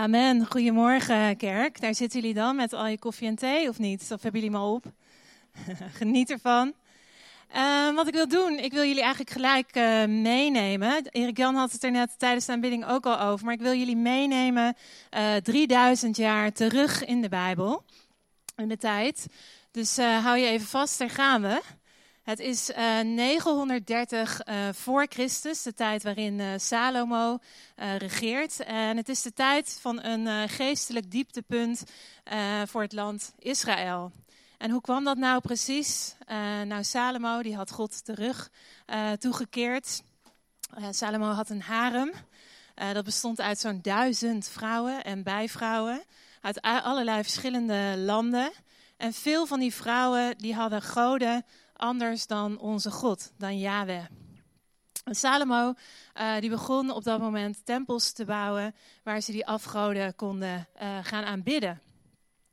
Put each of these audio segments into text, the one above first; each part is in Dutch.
Amen. Goedemorgen, kerk. Daar zitten jullie dan met al je koffie en thee, of niet? Of hebben jullie al op? Geniet ervan. Uh, wat ik wil doen, ik wil jullie eigenlijk gelijk uh, meenemen. Erik Jan had het er net tijdens de aanbidding ook al over. Maar ik wil jullie meenemen uh, eh, 3000 jaar terug in de Bijbel. In de tijd. Dus hou je even vast, daar gaan we. Het is uh, eh, 930 uh, eh, voor Christus, de tijd waarin uh, Salomo regeert. En het is de tijd van een geestelijk dieptepunt voor het land Israël. En hoe kwam dat nou precies? nou, Salomo die had God terug toegekeerd. Salomo had een harem. dat bestond uit zo'n duizend vrouwen en bijvrouwen uit allerlei verschillende landen. En veel van die vrouwen die hadden goden anders dan onze God, dan Yahweh. Salomo uh, die begon op dat moment tempels te bouwen waar ze die afgoden konden uh, gaan aanbidden.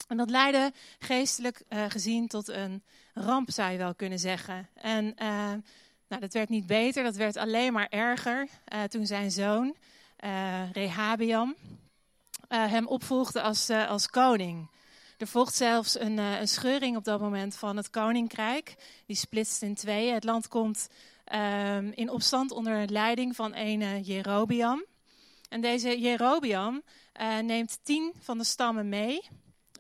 En dat leidde geestelijk uh, gezien tot een ramp, zou je wel kunnen zeggen. En nou, dat werd niet beter, dat werd alleen maar erger toen zijn zoon, Rehabiam, hem opvolgde als, als koning. Er volgt zelfs een, uh, een, scheuring op dat moment van het koninkrijk. Die splitst in tweeën. Het land komt um, in opstand onder leiding van een Jerobiam. En deze Jerobiam uh, neemt tien van de stammen mee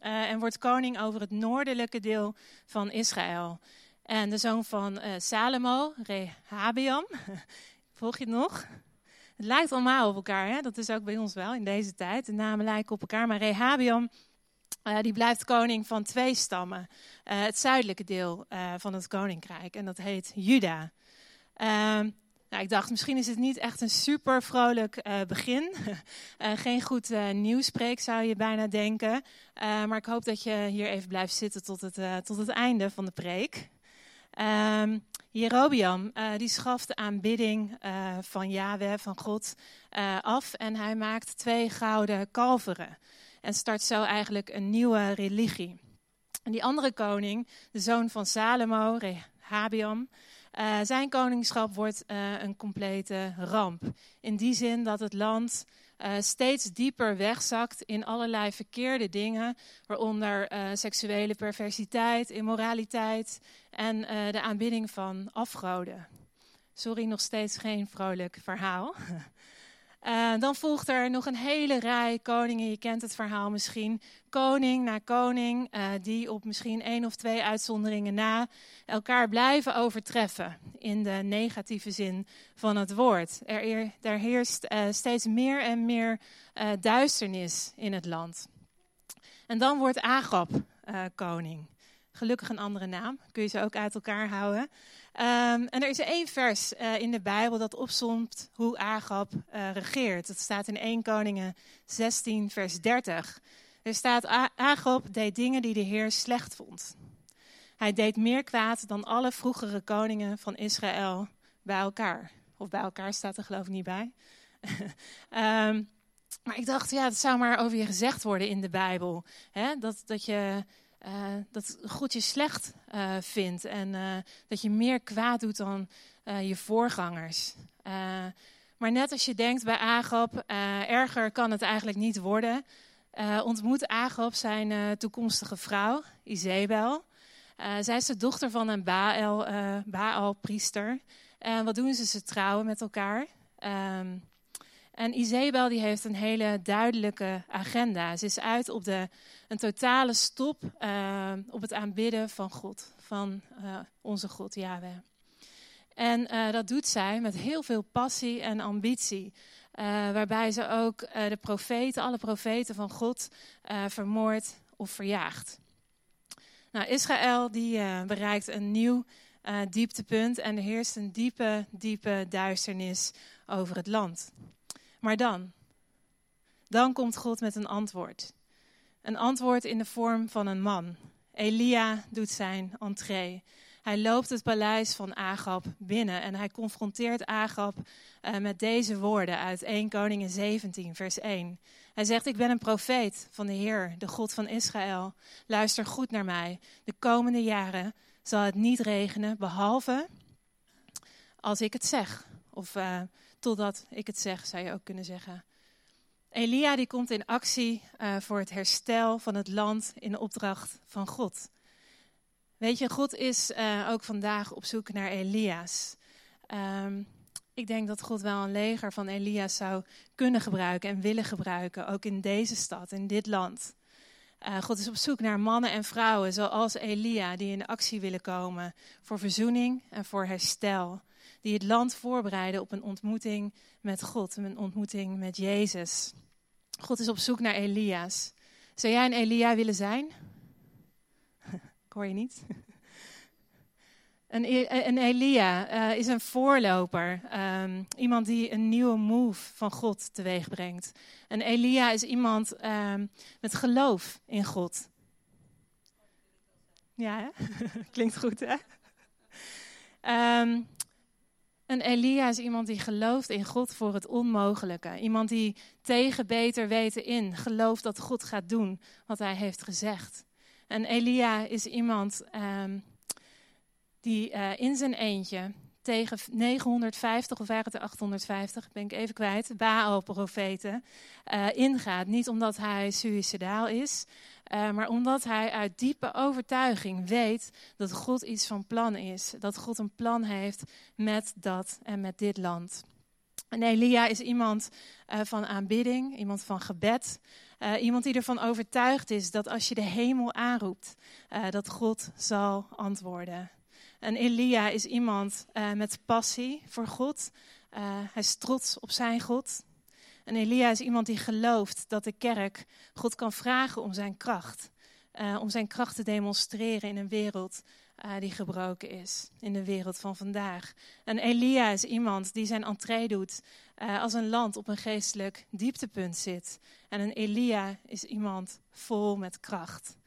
uh, en wordt koning over het noordelijke deel van Israël. En de zoon van Salomo, Rehabiam, volg je het nog? Het lijkt allemaal op elkaar, hè? dat is ook bij ons wel in deze tijd. De namen lijken op elkaar, maar Rehabiam uh, die blijft koning van twee stammen. Uh, het zuidelijke deel uh, van het koninkrijk. En dat heet Juda. Ehm, nou, ik dacht, misschien is het niet echt een super vrolijk begin. geen goed nieuwspreek zou je bijna denken. maar ik hoop dat je hier even blijft zitten tot het, tot het einde van de preek. Um, Jerobiam, die schaft de aanbidding van Yahweh, van God, af. En hij maakt twee gouden kalveren en start zo eigenlijk een nieuwe religie. En die andere koning, de zoon van Salomo, Rehabiam, uh, zijn koningschap wordt uh, een complete ramp. In die zin dat het land uh, steeds dieper wegzakt in allerlei verkeerde dingen, waaronder seksuele perversiteit, immoraliteit en de aanbidding van afgoden. Sorry, nog steeds geen vrolijk verhaal. Uh, dan volgt er nog een hele rij koningen. Je kent het verhaal misschien. Koning na koning, uh, die op misschien één of twee uitzonderingen na elkaar blijven overtreffen. In de negatieve zin van het woord. Er, er heerst uh, steeds meer en meer duisternis in het land. En dan wordt Agab koning. Gelukkig een andere naam, kun je ze ook uit elkaar houden. Um, en er is één vers uh, in de Bijbel dat opzomt hoe Agab uh, regeert. Dat staat in 1 Koningen 16, vers 30. Er staat, Agab deed dingen die de Heer slecht vond. Hij deed meer kwaad dan alle vroegere koningen van Israël bij elkaar. Of bij elkaar staat er geloof ik niet bij. um, maar ik dacht, ja, dat zou maar over je gezegd worden in de Bijbel. Hè? Dat, dat je uh, dat God je slecht uh, vindt en uh, dat je meer kwaad doet dan je voorgangers. maar net als je denkt bij Agab, erger kan het eigenlijk niet worden, ontmoet Agab zijn toekomstige vrouw, Izebel. zij is de dochter van een Baal, Baal-priester. En wat doen ze? Ze trouwen met elkaar. Um, en Isabel die heeft een hele duidelijke agenda. Ze is uit op de, een totale stop uh, op het aanbidden van God, van uh, onze God Yahweh. En uh, dat doet zij met heel veel passie en ambitie. waarbij ze ook de profeten, alle profeten van God, vermoordt of verjaagt. Nou, Israël die bereikt een nieuw dieptepunt en er heerst een diepe, diepe duisternis over het land. Maar dan, dan komt God met een antwoord. Een antwoord in de vorm van een man. Elia doet zijn entree. Hij loopt het paleis van Agab binnen en hij confronteert Agab uh, met deze woorden uit 1 Koningen 17, vers 1. Hij zegt, ik ben een profeet van de Heer, de God van Israël. Luister goed naar mij. De komende jaren zal het niet regenen, behalve als ik het zeg. Of uh, totdat ik het zeg, zou je ook kunnen zeggen. Elia die komt in actie uh, voor het herstel van het land in de opdracht van God. Weet je, God is uh, ook vandaag op zoek naar Elia's. Um, ik denk dat God wel een leger van Elia's zou kunnen gebruiken en willen gebruiken, ook in deze stad, in dit land. Uh, God is op zoek naar mannen en vrouwen zoals Elia, die in actie willen komen voor verzoening en voor herstel. Die het land voorbereiden op een ontmoeting met God, een ontmoeting met Jezus. God is op zoek naar Elia's. Zou jij een Elia willen zijn? Ik hoor je niet. Een, e- een Elia uh, is een voorloper, um, iemand die een nieuwe move van God teweeg brengt. Een Elia is iemand um, met geloof in God. Ja, hè? klinkt goed hè? Um, een Elia is iemand die gelooft in God voor het onmogelijke. Iemand die tegen beter weten in gelooft dat God gaat doen wat hij heeft gezegd. Een Elia is iemand die uh, in zijn eentje tegen 950 of waren het er 850, ben ik even kwijt, Baal-profeten uh, ingaat. Niet omdat hij suicidaal is, uh, maar omdat hij uit diepe overtuiging weet dat God iets van plan is. Dat God een plan heeft met dat en met dit land. En Elia is iemand uh, van aanbidding, iemand van gebed. Uh, iemand die ervan overtuigd is dat als je de hemel aanroept, dat God zal antwoorden. En Elia is iemand met passie voor God. Hij is trots op zijn God. En Elia is iemand die gelooft dat de kerk God kan vragen om zijn kracht. Uh, om zijn kracht te demonstreren in een wereld die gebroken is. In de wereld van vandaag. En Elia is iemand die zijn entree doet als een land op een geestelijk dieptepunt zit. En een Elia is iemand vol met kracht.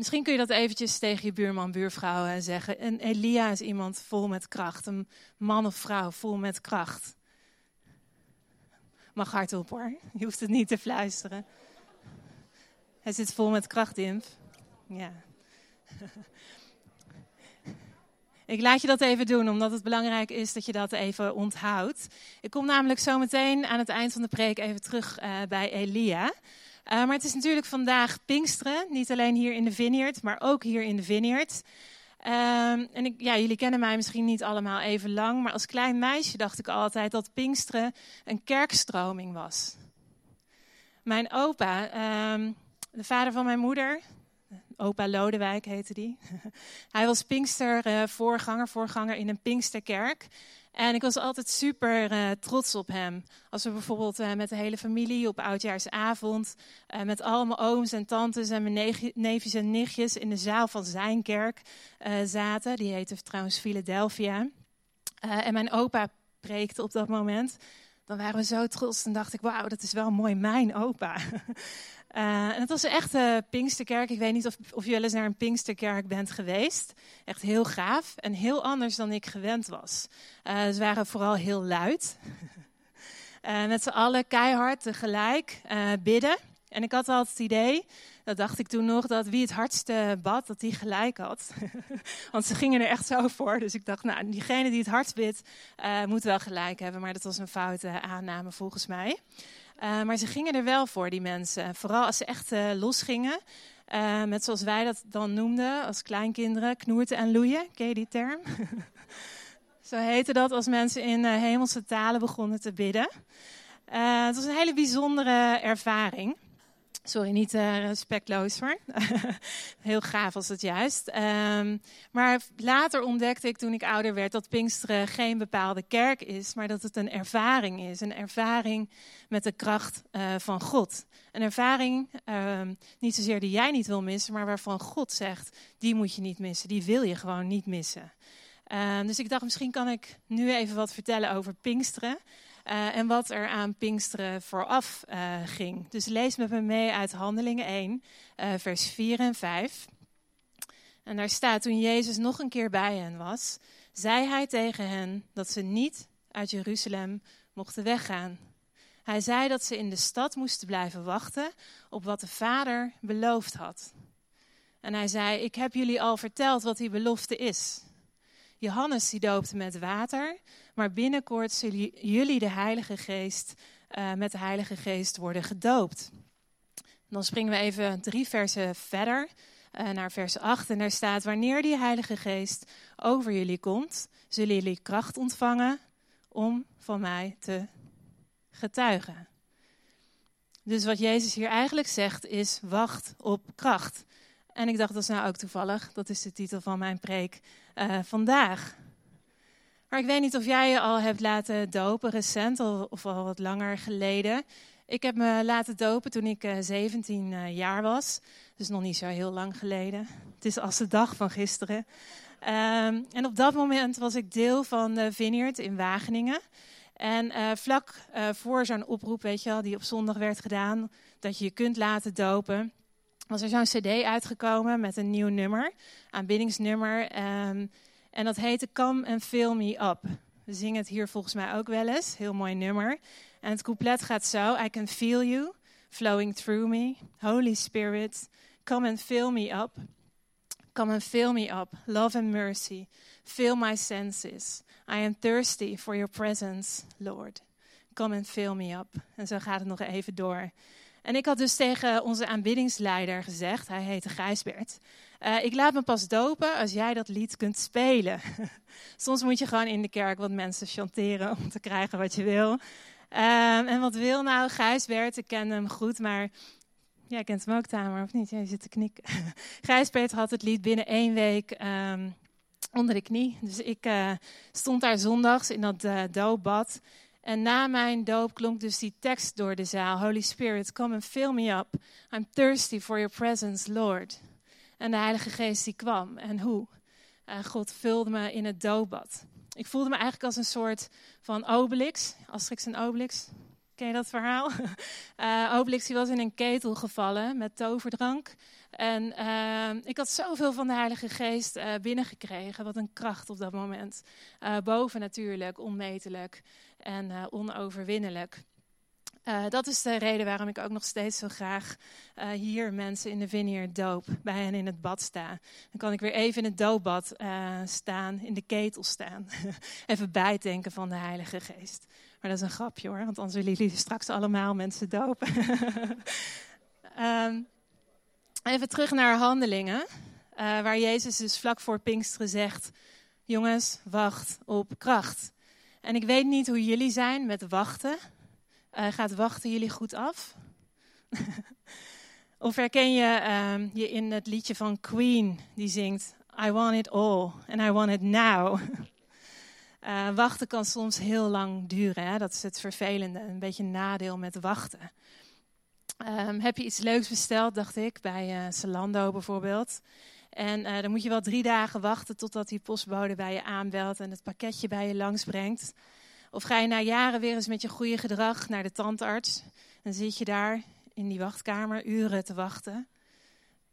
Misschien kun je dat eventjes tegen je buurman, buurvrouw eh, zeggen. En Elia is iemand vol met kracht. Een man of vrouw vol met kracht. Mag hardop hoor. Je hoeft het niet te fluisteren. Hij zit vol met kracht, Imp. Ja. Ik laat je dat even doen, omdat het belangrijk is dat je dat even onthoudt. Ik kom namelijk zo meteen aan het eind van de preek even terug uh, bij Elia. Uh, maar het is natuurlijk vandaag Pinksteren. Niet alleen hier in de Vineyard, maar ook hier in de Vineyard. Um, en ik, ja, jullie kennen mij misschien niet allemaal even lang. Maar als klein meisje dacht ik altijd dat Pinksteren een kerkstroming was. Mijn opa, um, de vader van mijn moeder, opa Lodewijk heette die. Hij was Pinkster-voorganger, uh, voorganger in een Pinksterkerk. En ik was altijd super uh, trots op hem. Als we bijvoorbeeld uh, met de hele familie op oudjaarsavond, uh, met al mijn ooms en tantes en mijn neefjes en nichtjes in de zaal van zijn kerk zaten. Die heette trouwens Philadelphia. en mijn opa preekte op dat moment. Dan waren we zo trots en dacht ik, wauw, dat is wel mooi mijn opa. Uh, en het was een echte Pinksterkerk. Ik weet niet of, of je wel eens naar een Pinksterkerk bent geweest. Echt heel gaaf en heel anders dan ik gewend was. Uh, ze waren vooral heel luid. uh, met z'n allen keihard tegelijk bidden. En ik had altijd het idee, dat dacht ik toen nog, dat wie het hardste bad, dat die gelijk had. Want ze gingen er echt zo voor. Dus ik dacht, nou, diegene die het hardst bidt, moet wel gelijk hebben. Maar dat was een foute aanname volgens mij. Uh, maar ze gingen er wel voor, die mensen. Vooral als ze echt uh, losgingen. Uh, met zoals wij dat dan noemden als kleinkinderen, knoerten en loeien. Ken je die term? Zo heette dat als mensen in hemelse talen begonnen te bidden. het was een hele bijzondere ervaring. Sorry, niet uh, respectloos hoor. Heel gaaf was het juist. Um, maar later ontdekte ik toen ik ouder werd dat Pinksteren geen bepaalde kerk is, maar dat het een ervaring is. Een ervaring met de kracht uh, van God. Een ervaring, um, niet zozeer die jij niet wil missen, maar waarvan God zegt, die moet je niet missen. Die wil je gewoon niet missen. Um, dus ik dacht, misschien kan ik nu even wat vertellen over Pinksteren. Uh, en wat er aan Pinksteren vooraf uh, ging. Dus lees met me mee uit Handelingen 1, uh, eh, vers 4 en 5. En daar staat, toen Jezus nog een keer bij hen was, zei hij tegen hen dat ze niet uit Jeruzalem mochten weggaan. Hij zei dat ze in de stad moesten blijven wachten op wat de Vader beloofd had. En hij zei, ik heb jullie al verteld wat die belofte is. Johannes die doopte met water, maar binnenkort zullen jullie de Heilige Geest uh, met de Heilige Geest worden gedoopt. Dan springen we even drie versen verder uh, naar vers 8. En daar staat: Wanneer die Heilige Geest over jullie komt, zullen jullie kracht ontvangen om van mij te getuigen. Dus wat Jezus hier eigenlijk zegt is: wacht op kracht. En ik dacht, dat is nou ook toevallig. Dat is de titel van mijn preek uh, vandaag. Maar ik weet niet of jij je al hebt laten dopen recent of al wat langer geleden. Ik heb me laten dopen toen ik uh, 17 uh, jaar was. Dus nog niet zo heel lang geleden. Het is als de dag van gisteren. Um, en op dat moment was ik deel van de Vineyard in Wageningen. En vlak voor zo'n oproep, weet je wel, die op zondag werd gedaan, dat je je kunt laten dopen, was er zo'n cd uitgekomen met een nieuw nummer, aanbiddingsnummer. Um, en dat heette Come and Fill Me Up. We zingen het hier volgens mij ook wel eens, heel mooi nummer. En het couplet gaat zo, I can feel you flowing through me. Holy Spirit, come and fill me up. Come and fill me up, love and mercy. Fill my senses. I am thirsty for your presence, Lord. Come and fill me up. En zo gaat het nog even door. En ik had dus tegen onze aanbiddingsleider gezegd, hij heette Gijsbert. Uh, ik laat me pas dopen als jij dat lied kunt spelen. Soms moet je gewoon in de kerk wat mensen chanteren om te krijgen wat je wil. Um, en wat wil nou Gijsbert? Ik ken hem goed, maar Jij kent hem ook, Tamer, of niet? Jij zit te knikken. Gijsbert had het lied binnen één week um, onder de knie. Dus ik uh, stond daar zondags in dat uh, doopbad. En na mijn doop klonk dus die tekst door de zaal. Holy Spirit, come and fill me up. I'm thirsty for your presence, Lord. En de Heilige Geest die kwam. En hoe? Uh, God vulde me in het doopbad. Ik voelde me eigenlijk als een soort van Obelix. Asterix en Obelix. Ken je dat verhaal? Uh, Obelix die was in een ketel gevallen met toverdrank. En uh, ik had zoveel van de Heilige Geest uh, binnengekregen. Wat een kracht op dat moment. boven natuurlijk, onmetelijk en onoverwinnelijk. Uh, dat is de reden waarom ik ook nog steeds zo graag hier mensen in de vineyard doop, bij hen in het bad sta. Dan kan ik weer even in het doopbad staan, in de ketel staan. even bijdenken van de Heilige Geest. Maar dat is een grapje hoor, want anders willen jullie straks allemaal mensen dopen. um, even terug naar handelingen, waar Jezus dus vlak voor Pinksteren zegt, jongens, wacht op kracht. En ik weet niet hoe jullie zijn met wachten. Uh, gaat wachten jullie goed af? of herken je uh, je in het liedje van Queen, die zingt: I want it all and I want it now. uh, wachten kan soms heel lang duren. Hè? Dat is het vervelende, een beetje nadeel met wachten. Um, heb je iets leuks besteld, dacht ik, bij uh, Zalando bijvoorbeeld. En uh, dan moet je wel drie dagen wachten totdat die postbode bij je aanbelt en het pakketje bij je langsbrengt. Of ga je na jaren weer eens met je goede gedrag naar de tandarts. Dan zit je daar in die wachtkamer uren te wachten.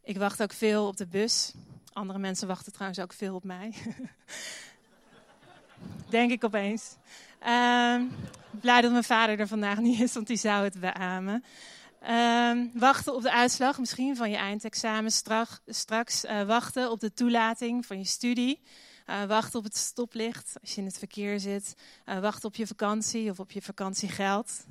Ik wacht ook veel op de bus. Andere mensen wachten trouwens ook veel op mij. Denk ik opeens. Uh, blij dat mijn vader er vandaag niet is, want die zou het beamen. Uh, wachten op de uitslag misschien van je eindexamen straks. uh, wachten op de toelating van je studie. Uh, wacht op het stoplicht als je in het verkeer zit. Uh, wacht op je vakantie of op je vakantiegeld.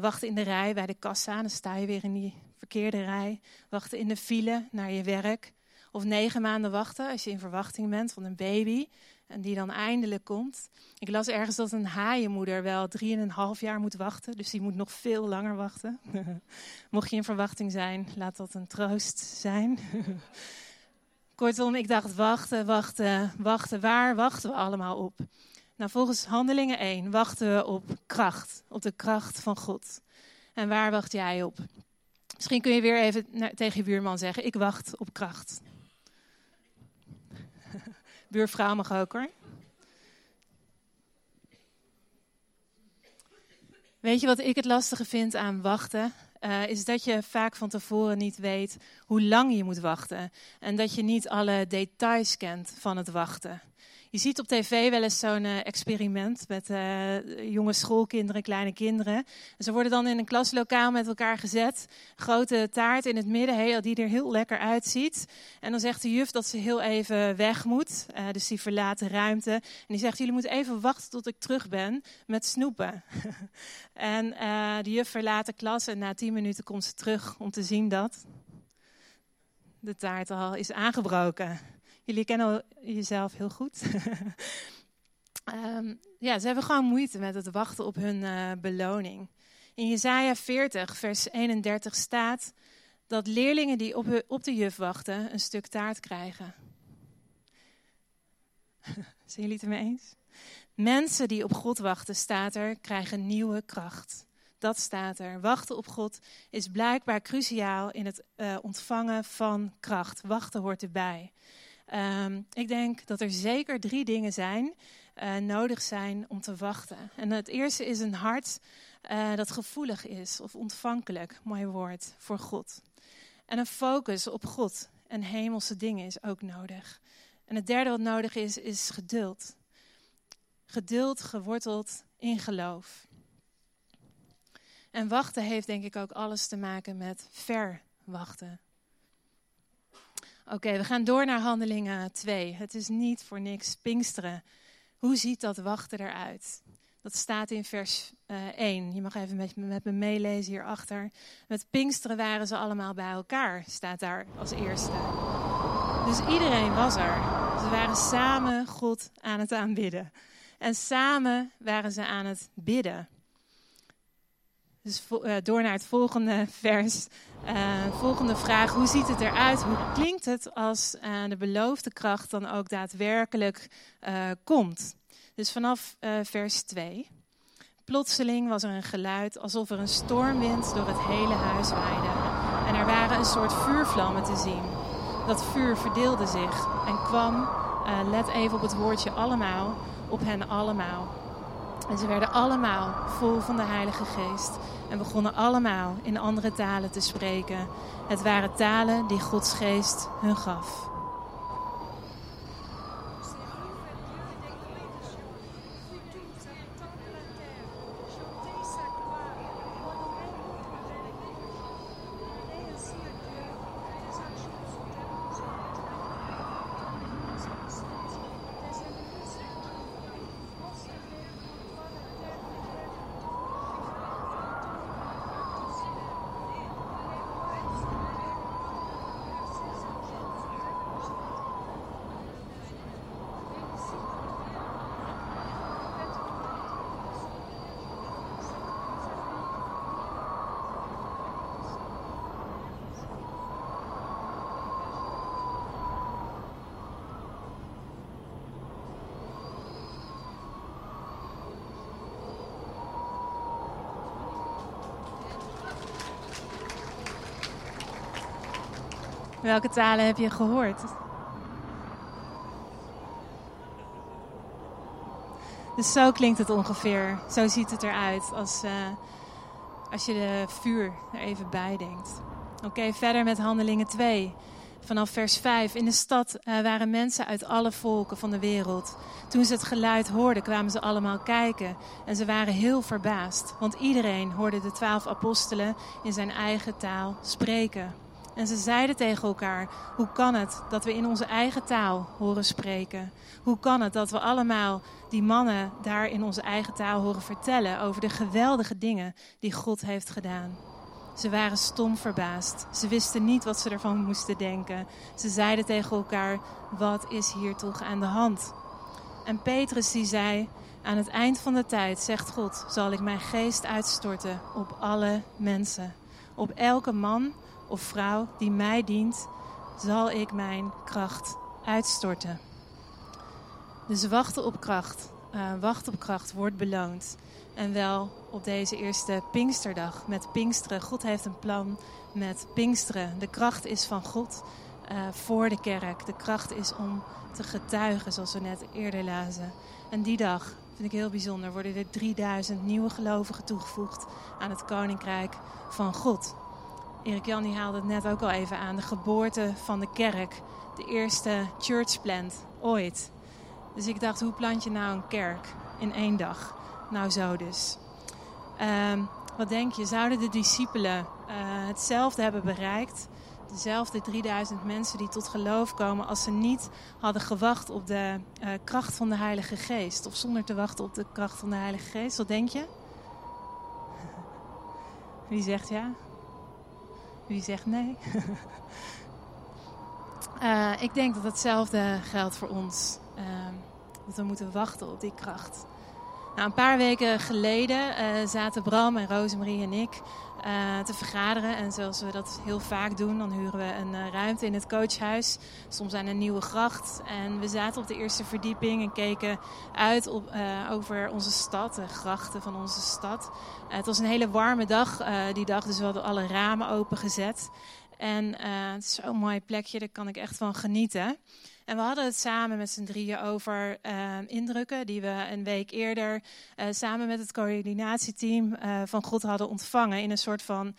Wachten in de rij bij de kassa, dan sta je weer in die verkeerde rij. Wachten in de file naar je werk. Of negen maanden wachten als je in verwachting bent van een baby en die dan eindelijk komt. Ik las ergens dat een haaienmoeder wel drieënhalf jaar moet wachten, dus die moet nog veel langer wachten. Mocht je in verwachting zijn, laat dat een troost zijn. Kortom, ik dacht wachten, wachten, wachten. Waar wachten we allemaal op? Nou, volgens Handelingen 1 wachten we op kracht, op de kracht van God. En waar wacht jij op? Misschien kun je weer even tegen je buurman zeggen: Ik wacht op kracht. Buurvrouw mag ook hoor. Weet je wat ik het lastige vind aan wachten? uh, is dat je vaak van tevoren niet weet hoe lang je moet wachten. En dat je niet alle details kent van het wachten. Je ziet op tv wel eens zo'n uh, experiment met uh, jonge schoolkinderen, kleine kinderen. En ze worden dan in een klaslokaal met elkaar gezet. Grote taart in het midden, heel, die er heel lekker uitziet. En dan zegt de juf dat ze heel even weg moet. Uh, dus die verlaat de ruimte. En die zegt, jullie moeten even wachten tot ik terug ben met snoepen. en de juf verlaat de klas en na tien minuten komt ze terug om te zien dat de taart al is aangebroken. Jullie kennen jezelf heel goed. um, ja, ze hebben gewoon moeite met het wachten op hun uh, beloning. In Jesaja 40, vers 31 staat dat leerlingen die op, op de juf wachten een stuk taart krijgen. Zijn jullie het ermee eens? Mensen die op God wachten, staat er, krijgen nieuwe kracht. Dat staat er. Wachten op God is blijkbaar cruciaal in het uh, ontvangen van kracht. Wachten hoort erbij. Um, ik denk dat er zeker drie dingen zijn, uh, nodig zijn om te wachten. En het eerste is een hart uh, dat gevoelig is of ontvankelijk, mooi woord, voor God. En een focus op God en hemelse dingen is ook nodig. En het derde wat nodig is, is geduld. Geduld geworteld in geloof. En wachten heeft denk ik ook alles te maken met verwachten. Oké, we gaan door naar handelingen 2. Het is niet voor niks Pinksteren. Hoe ziet dat wachten eruit? Dat staat in vers uh, eh, 1. Je mag even met, met me meelezen hierachter. Met Pinksteren waren ze allemaal bij elkaar, staat daar als eerste. Dus iedereen was er. Ze waren samen God aan het aanbidden. En samen waren ze aan het bidden. Dus uh, door naar het volgende vers. Uh, volgende vraag: hoe ziet het eruit? Hoe klinkt het als uh, de beloofde kracht dan ook daadwerkelijk komt? Dus vanaf vers 2. Plotseling was er een geluid alsof er een stormwind door het hele huis waaide. En er waren een soort vuurvlammen te zien. Dat vuur verdeelde zich en kwam, let even op het woordje allemaal, op hen allemaal. En ze werden allemaal vol van de Heilige Geest en begonnen allemaal in andere talen te spreken. Het waren talen die Gods Geest hun gaf. Welke talen heb je gehoord? Dus zo klinkt het ongeveer. Zo ziet het eruit als, uh, als je de vuur er even bij denkt. Oké, verder met handelingen 2. Vanaf vers 5. In de stad uh, waren mensen uit alle volken van de wereld. Toen ze het geluid hoorden, kwamen ze allemaal kijken. En ze waren heel verbaasd. Want iedereen hoorde de twaalf apostelen in zijn eigen taal spreken. En ze zeiden tegen elkaar: Hoe kan het dat we in onze eigen taal horen spreken? Hoe kan het dat we allemaal die mannen daar in onze eigen taal horen vertellen over de geweldige dingen die God heeft gedaan? Ze waren stom verbaasd. Ze wisten niet wat ze ervan moesten denken. Ze zeiden tegen elkaar: Wat is hier toch aan de hand? En Petrus die zei: Aan het eind van de tijd, zegt God, zal ik mijn geest uitstorten op alle mensen. Op elke man of vrouw die mij dient, zal ik mijn kracht uitstorten. Dus wachten op kracht, uh, wachten op kracht wordt beloond. En wel op deze eerste Pinksterdag met Pinksteren. God heeft een plan met Pinksteren. De kracht is van God uh, voor de kerk. De kracht is om te getuigen, zoals we net eerder lazen. En die dag, vind ik heel bijzonder, worden er 3000 nieuwe gelovigen toegevoegd aan het koninkrijk van God. Erik Jan die haalde het net ook al even aan. De geboorte van de kerk. De eerste church plant ooit. Dus ik dacht, hoe plant je nou een kerk in één dag? Nou zo dus. Ehm, wat denk je, zouden de discipelen uh, hetzelfde hebben bereikt? Dezelfde 3000 mensen die tot geloof komen als ze niet hadden gewacht op de uh, kracht van de Heilige Geest. Of zonder te wachten op de kracht van de Heilige Geest. Wat denk je? Wie zegt ja? Wie zegt nee? uh, ik denk dat hetzelfde geldt voor ons. dat we moeten wachten op die kracht. Nou, een paar weken geleden uh, zaten Bram en Rosemarie en ik uh, te vergaderen. En zoals we dat heel vaak doen, dan huren we een uh, ruimte in het coachhuis. Soms aan een nieuwe gracht. En we zaten op de eerste verdieping en keken uit op, over onze stad, de grachten van onze stad. het was een hele warme dag die dag, dus we hadden alle ramen opengezet. En het is zo'n mooi plekje, daar kan ik echt van genieten. En we hadden het samen met z'n drieën over uh, indrukken die we een week eerder uh, samen met het coördinatieteam van God hadden ontvangen in een soort van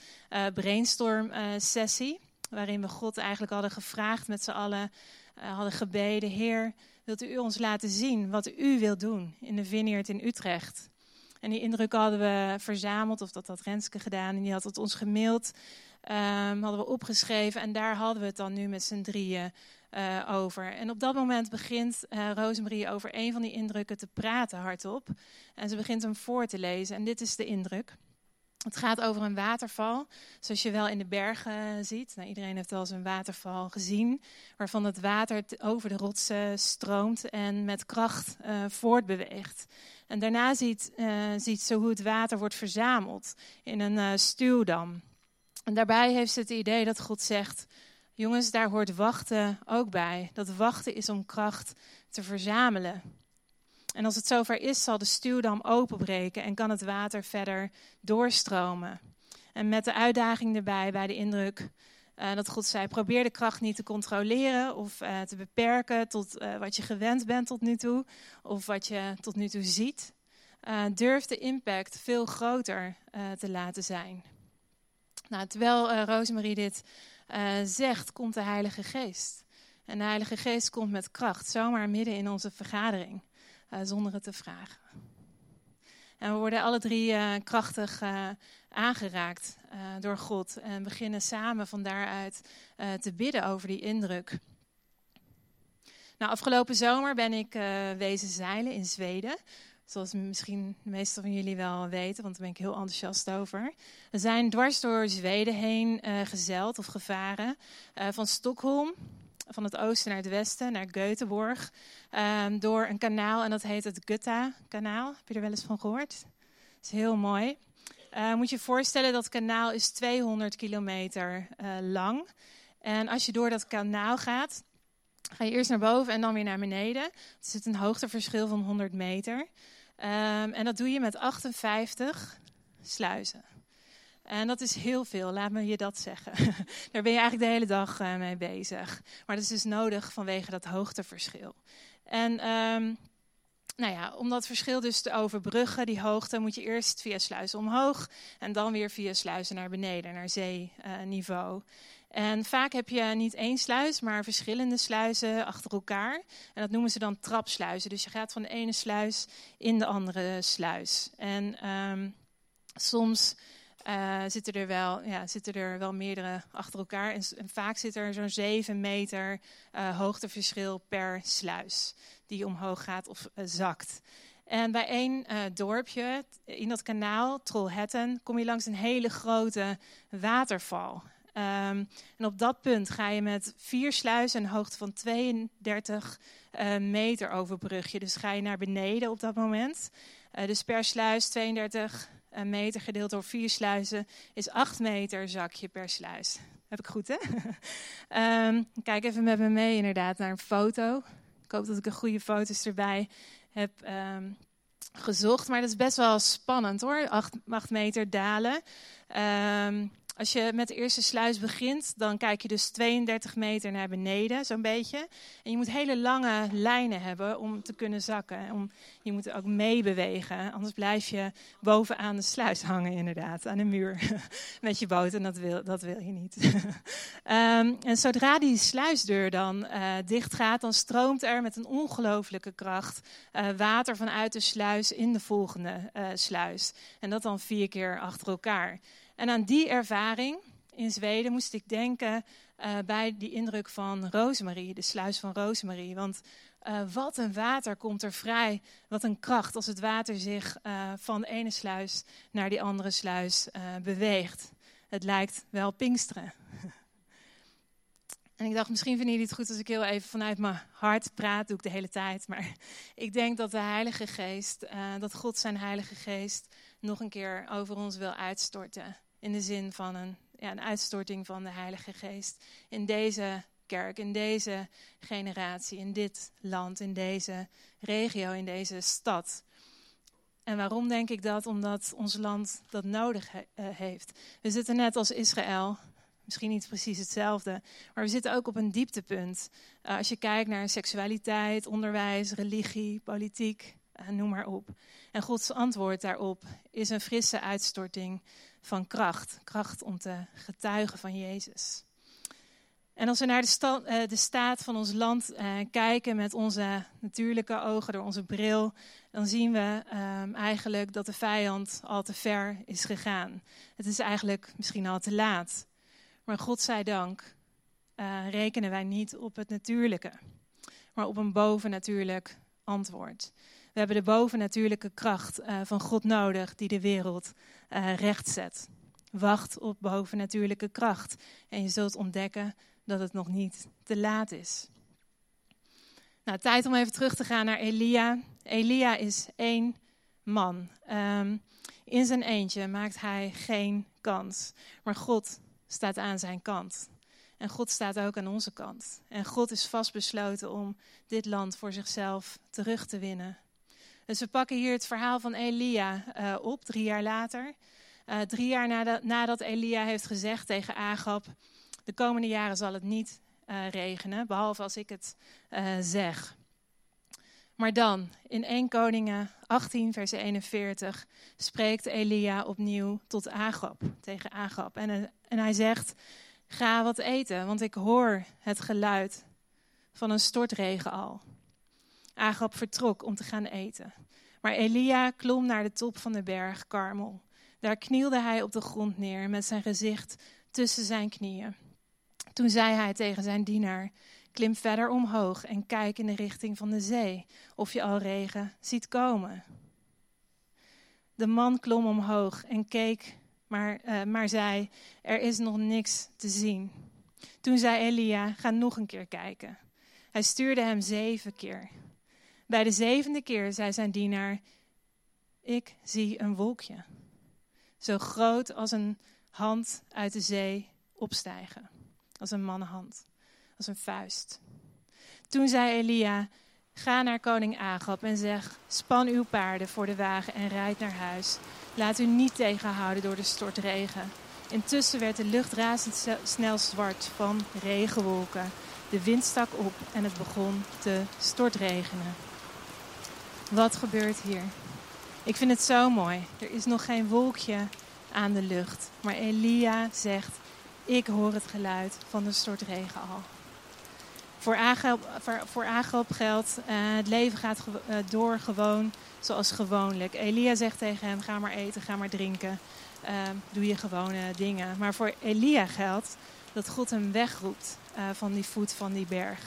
brainstorm sessie. Waarin we God eigenlijk hadden gevraagd met z'n allen, hadden gebeden, Heer, wilt u ons laten zien wat u wilt doen in de Vineyard in Utrecht? En die indrukken hadden we verzameld, of dat had Renske gedaan, en die had het ons gemaild. Um, hadden we opgeschreven en daar hadden we het dan nu met z'n drieën uh, over. En op dat moment begint uh, Rosemarie over een van die indrukken te praten hardop. En ze begint hem voor te lezen. En dit is de indruk. Het gaat over een waterval, zoals je wel in de bergen ziet. Nou, iedereen heeft wel eens een waterval gezien, waarvan het water over de rotsen stroomt en met kracht uh, voortbeweegt. En daarna ziet, ziet ze hoe het water wordt verzameld in een stuwdam. En daarbij heeft ze het idee dat God zegt: Jongens, daar hoort wachten ook bij. Dat wachten is om kracht te verzamelen. En als het zover is, zal de stuwdam openbreken en kan het water verder doorstromen. En met de uitdaging erbij, bij de indruk uh, dat God zei: probeer de kracht niet te controleren of uh, te beperken tot uh, wat je gewend bent tot nu toe, of wat je tot nu toe ziet. durf de impact veel groter te laten zijn. Nou, terwijl Rosemarie dit uh, zegt, komt de Heilige Geest. En de Heilige Geest komt met kracht, zomaar midden in onze vergadering, uh, zonder het te vragen. En we worden alle drie uh, krachtig aangeraakt door God en beginnen samen van daaruit te bidden over die indruk. Nou, afgelopen zomer ben ik wezen zeilen in Zweden. Zoals misschien de meesten van jullie wel weten, want daar ben ik heel enthousiast over. We zijn dwars door Zweden heen uh, of gevaren. Uh, van Stockholm, van het oosten naar het westen, naar Göteborg. Uh, door een kanaal en dat heet het Gutta-kanaal. Heb je er wel eens van gehoord? Dat is heel mooi. Uh, moet je je voorstellen, dat kanaal is 200 kilometer lang. En als je door dat kanaal gaat, ga je eerst naar boven en dan weer naar beneden. Er zit een hoogteverschil van 100 meter. Um, en dat doe je met 58 sluizen. En dat is heel veel, laat me je dat zeggen. Daar ben je eigenlijk de hele dag uh, mee bezig. Maar dat is dus nodig vanwege dat hoogteverschil. En um, nou ja, om dat verschil dus te overbruggen, die hoogte, moet je eerst via sluizen omhoog en dan weer via sluizen naar beneden, naar zeeniveau. En vaak heb je niet één sluis, maar verschillende sluizen achter elkaar. En dat noemen ze dan trapsluizen. Dus je gaat van de ene sluis in de andere sluis. En um, soms uh, zitten, er wel, ja, zitten er wel meerdere achter elkaar. En, vaak zit er zo'n 7 meter uh, hoogteverschil per sluis die omhoog gaat of uh, zakt. En bij één uh, dorpje in dat kanaal, Trollhättan, kom je langs een hele grote waterval. Um, en op dat punt ga je met vier sluizen een hoogte van 32 uh, meter overbrug je. Dus ga je naar beneden op dat moment. Uh, dus per sluis 32 uh, meter gedeeld door vier sluizen is 8 meter zakje per sluis. Heb ik goed, hè? um, kijk even met me mee inderdaad naar een foto. Hoop dat ik een goede foto's erbij heb um, gezocht. Maar dat is best wel spannend hoor, 8, 8 meter dalen. Um, als je met de eerste sluis begint, dan kijk je dus 32 meter naar beneden, zo'n beetje. En je moet hele lange lijnen hebben om te kunnen zakken. Om, je moet ook meebewegen, anders blijf je bovenaan de sluis hangen inderdaad, aan de muur. met je boot en dat wil, dat wil je niet. Ehm, en zodra die sluisdeur dan uh, dicht gaat, dan stroomt er met een ongelooflijke kracht uh, water vanuit de sluis in de volgende uh, sluis. En dat dan vier keer achter elkaar. En aan die ervaring in Zweden moest ik denken uh, bij die indruk van Rosemarie, de sluis van Rosemarie. Want uh, wat een water komt er vrij, wat een kracht als het water zich uh, van de ene sluis naar die andere sluis beweegt. Het lijkt wel Pinksteren. En ik dacht, misschien vinden jullie het goed als ik heel even vanuit mijn hart praat. doe ik de hele tijd. Maar ik denk dat de Heilige Geest, dat God zijn Heilige Geest nog een keer over ons wil uitstorten in de zin van een, ja, een uitstorting van de Heilige Geest in deze kerk, in deze generatie, in dit land, in deze regio, in deze stad. En waarom denk ik dat? Omdat ons land dat nodig he uh, heeft. We zitten net als Israël, misschien niet precies hetzelfde, maar we zitten ook op een dieptepunt. Uh, als je kijkt naar seksualiteit, onderwijs, religie, politiek, uh, noem maar op. En Gods antwoord daarop is een frisse uitstorting van kracht. Kracht om te getuigen van Jezus. En als we naar de, uh, de staat van ons land uh, kijken met onze natuurlijke ogen, door onze bril, dan zien we um, eigenlijk dat de vijand al te ver is gegaan. Het is eigenlijk misschien al te laat. Maar God zij dank uh, rekenen wij niet op het natuurlijke, maar op een bovennatuurlijk antwoord. We hebben de bovennatuurlijke kracht uh, van God nodig die de wereld uh, recht zet. Wacht op bovennatuurlijke kracht en je zult ontdekken dat het nog niet te laat is. Nou, tijd om even terug te gaan naar Elia. Elia is één man. Um, in zijn eentje maakt hij geen kans. Maar God staat aan zijn kant. En God staat ook aan onze kant. En God is vastbesloten om dit land voor zichzelf terug te winnen. Dus we pakken hier het verhaal van Elia uh, op, drie jaar later. Uh, drie jaar nadat, nadat, Elia heeft gezegd tegen Agab: De komende jaren zal het niet uh, regenen, behalve als ik het zeg. Maar dan, in 1 Koningen 18, vers 41, spreekt Elia opnieuw tot Agab, tegen Agab. En, en hij zegt: Ga wat eten, want ik hoor het geluid van een stortregen al. Agab vertrok om te gaan eten. Maar Elia klom naar de top van de berg Karmel. Daar knielde hij op de grond neer met zijn gezicht tussen zijn knieën. Toen zei hij tegen zijn dienaar: Klim verder omhoog en kijk in de richting van de zee, of je al regen ziet komen. De man klom omhoog en keek, maar, uh, maar zei: Er is nog niks te zien. Toen zei Elia: Ga nog een keer kijken. Hij stuurde hem zeven keer. Bij de zevende keer zei zijn dienaar: Ik zie een wolkje, zo groot als een hand uit de zee opstijgen, als een mannenhand, als een vuist. Toen zei Elia: Ga naar koning Agab en zeg: Span uw paarden voor de wagen en rijd naar huis. Laat u niet tegenhouden door de stortregen. Intussen werd de lucht razendsnel zwart van regenwolken. De wind stak op en het begon te stortregenen. Wat gebeurt hier? Ik vind het zo mooi. Er is nog geen wolkje aan de lucht. Maar Elia zegt: Ik hoor het geluid van de stortregen al. Voor Agab, voor, geldt: uh, het leven gaat ge uh, door gewoon zoals gewoonlijk. Elia zegt tegen hem: Ga maar eten, ga maar drinken. Uh, doe je gewone dingen. Maar voor Elia geldt dat God hem wegroept van die voet van die berg.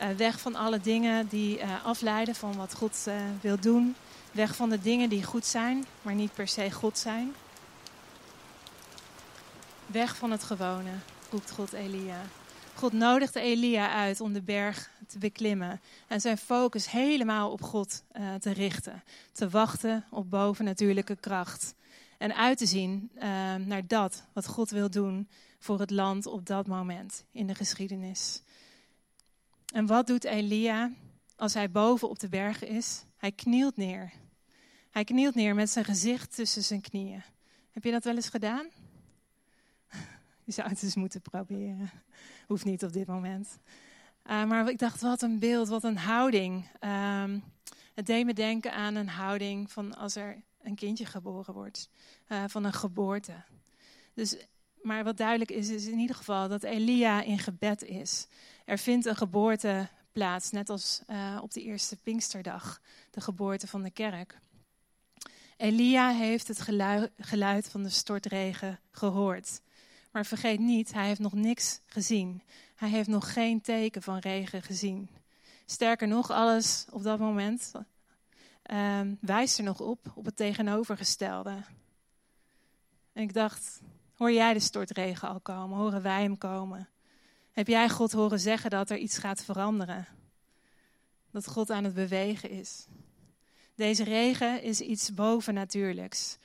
Uh, weg van alle dingen die uh, afleiden van wat God uh, wil doen. Weg van de dingen die goed zijn, maar niet per se God zijn. Weg van het gewone, roept God Elia. God nodigde Elia uit om de berg te beklimmen en zijn focus helemaal op God te richten. Te wachten op bovennatuurlijke kracht. En uit te zien naar dat wat God wil doen voor het land op dat moment in de geschiedenis. En wat doet Elia als hij boven op de bergen is? Hij knielt neer. Hij knielt neer met zijn gezicht tussen zijn knieën. Heb je dat wel eens gedaan? Je zou het eens moeten proberen. Hoeft niet op dit moment. Uh, maar ik dacht, wat een beeld, wat een houding. Um, het deed me denken aan een houding van als er een kindje geboren wordt. Uh, van een geboorte. Dus, maar wat duidelijk is, is in ieder geval dat Elia in gebed is. Er vindt een geboorte plaats, net als uh, op de eerste Pinksterdag, de geboorte van de kerk. Elia heeft het geluid, van de stortregen gehoord. Maar vergeet niet, hij heeft nog niks gezien. Hij heeft nog geen teken van regen gezien. Sterker nog, alles op dat moment uh, wijst er nog op, op het tegenovergestelde. En ik dacht, hoor jij de stortregen al komen? Horen wij hem komen? Heb jij God horen zeggen dat er iets gaat veranderen? Dat God aan het bewegen is? Deze regen is iets bovennatuurlijks.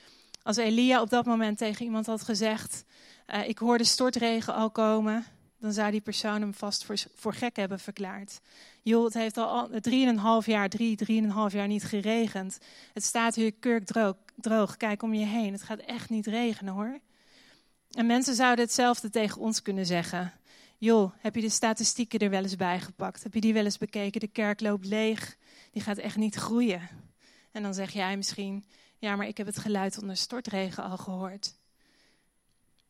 Als Elia op dat moment tegen iemand had gezegd: uh, Ik hoor de stortregen al komen, dan zou die persoon hem vast voor, gek hebben verklaard. Joh, het heeft al 3,5 jaar, 3, 3,5 jaar niet geregend. Het staat hier kurkdroog. Droog. Kijk om je heen. Het gaat echt niet regenen hoor. En mensen zouden hetzelfde tegen ons kunnen zeggen. Joh, heb je de statistieken er wel eens bij gepakt? Heb je die wel eens bekeken? De kerk loopt leeg. Die gaat echt niet groeien. En dan zeg jij misschien, ja, maar ik heb het geluid de stortregen al gehoord.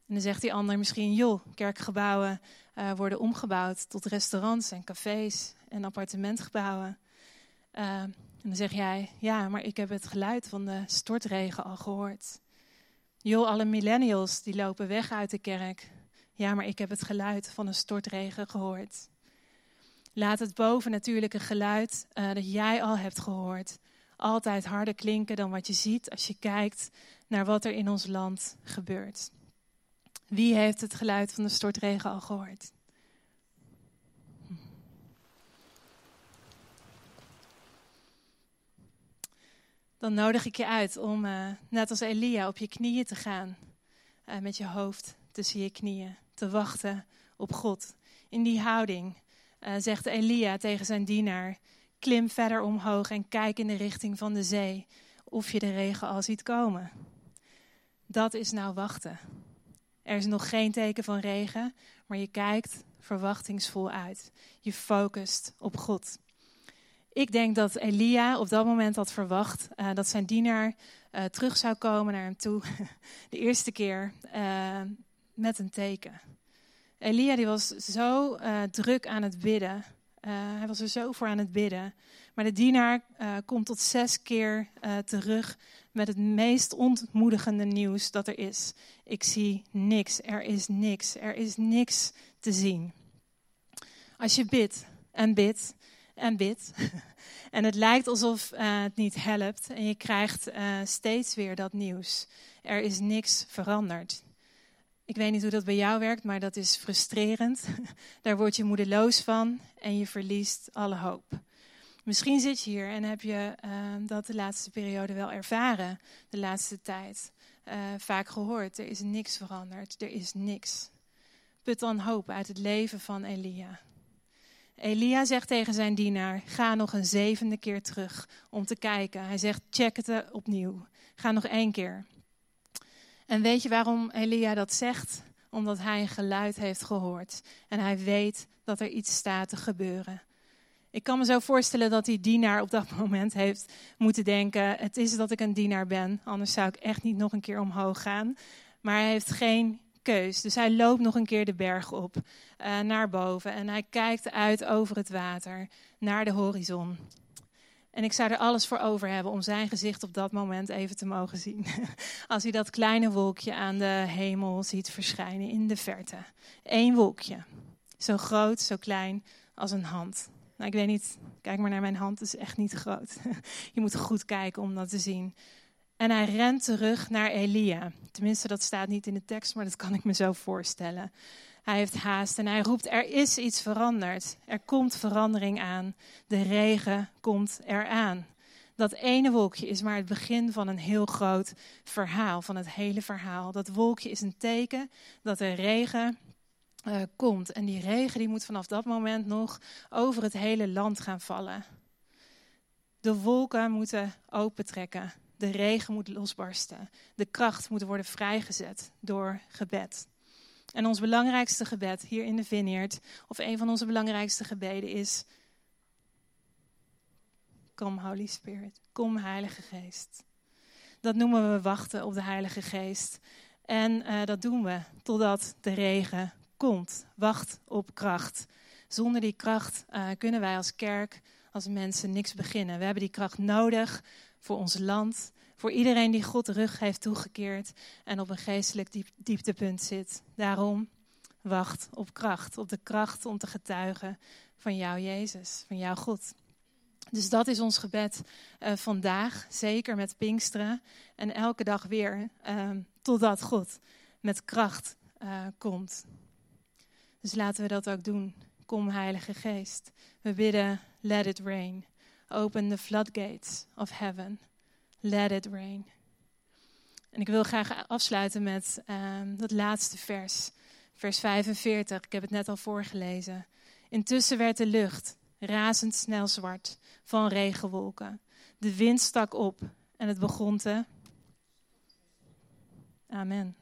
En dan zegt die ander misschien, joh, kerkgebouwen uh, worden omgebouwd tot restaurants en cafés en appartementgebouwen. Uh, en dan zeg jij, ja, maar ik heb het geluid van de stortregen al gehoord. Joh, alle millennials die lopen weg uit de kerk. Ja, maar ik heb het geluid van een stortregen gehoord. Laat het bovennatuurlijke geluid uh, dat jij al hebt gehoord altijd harder klinken dan wat je ziet als je kijkt naar wat er in ons land gebeurt. Wie heeft het geluid van de stortregen al gehoord? Dan nodig ik je uit om, uh, net als Elia, op je knieën te gaan. Uh, met je hoofd tussen je knieën. Te wachten op God. In die houding uh, zegt Elia tegen zijn dienaar: Klim verder omhoog en kijk in de richting van de zee of je de regen al ziet komen. Dat is nou wachten. Er is nog geen teken van regen, maar je kijkt verwachtingsvol uit. Je focust op God. Ik denk dat Elia op dat moment had verwacht uh, dat zijn dienaar uh, terug zou komen naar hem toe. De eerste keer met een teken. Elia die was zo druk aan het bidden uh, hij was er zo voor aan het bidden. Maar de dienaar uh, komt tot zes keer terug met het meest ontmoedigende nieuws dat er is. Ik zie niks, er is niks, er is niks te zien. Als je bidt en bidt en bidt en het lijkt alsof het niet helpt en je krijgt steeds weer dat nieuws. Er is niks veranderd. Ik weet niet hoe dat bij jou werkt, maar dat is frustrerend. Daar word je moedeloos van en je verliest alle hoop. Misschien zit je hier en heb je uh, dat de laatste periode wel ervaren, de laatste tijd. Uh, vaak gehoord, er is niks veranderd, er is niks. Put dan hoop uit het leven van Elia. Elia zegt tegen zijn dienaar: Ga nog een zevende keer terug om te kijken. Hij zegt: Check het opnieuw. Ga nog één keer. En weet je waarom Elia dat zegt? Omdat hij een geluid heeft gehoord. En hij weet dat er iets staat te gebeuren. Ik kan me zo voorstellen dat die dienaar op dat moment heeft moeten denken: Het is dat ik een dienaar ben, anders zou ik echt niet nog een keer omhoog gaan. Maar hij heeft geen keus. Dus hij loopt nog een keer de berg op uh, naar boven en hij kijkt uit over het water naar de horizon. En ik zou er alles voor over hebben om zijn gezicht op dat moment even te mogen zien. Als hij dat kleine wolkje aan de hemel ziet verschijnen in de verte. Eén wolkje. Zo groot, zo klein als een hand. Nou, ik weet niet, kijk maar naar mijn hand, het is echt niet groot. Je moet goed kijken om dat te zien. En hij rent terug naar Elia. Tenminste, dat staat niet in de tekst, maar dat kan ik me zo voorstellen. Hij heeft haast en hij roept: Er is iets veranderd. Er komt verandering aan. De regen komt eraan. Dat ene wolkje is maar het begin van een heel groot verhaal, van het hele verhaal. Dat wolkje is een teken dat er regen uh, komt. En die regen die moet vanaf dat moment nog over het hele land gaan vallen. De wolken moeten opentrekken. De regen moet losbarsten. De kracht moet worden vrijgezet door gebed. En ons belangrijkste gebed hier in de Vineyard, of een van onze belangrijkste gebeden is: Kom, Holy Spirit, kom, Heilige Geest. Dat noemen we wachten op de Heilige Geest. En uh, dat doen we totdat de regen komt. Wacht op kracht. Zonder die kracht uh, kunnen wij als kerk, als mensen, niks beginnen. We hebben die kracht nodig voor ons land, voor iedereen die God de rug heeft toegekeerd en op een geestelijk diep, dieptepunt zit. Daarom wacht op kracht, op de kracht om te getuigen van jou, Jezus, van jouw God. Dus dat is ons gebed uh, vandaag, zeker met Pinksteren en elke dag weer, uh, totdat God met kracht uh, komt. Dus laten we dat ook doen. Kom, Heilige Geest. We bidden, let it rain. Open the floodgates of heaven. Let it rain. En ik wil graag afsluiten met um, dat laatste vers, vers 45. Ik heb het net al voorgelezen. Intussen werd de lucht razendsnel zwart van regenwolken. De wind stak op en het begon te. Amen.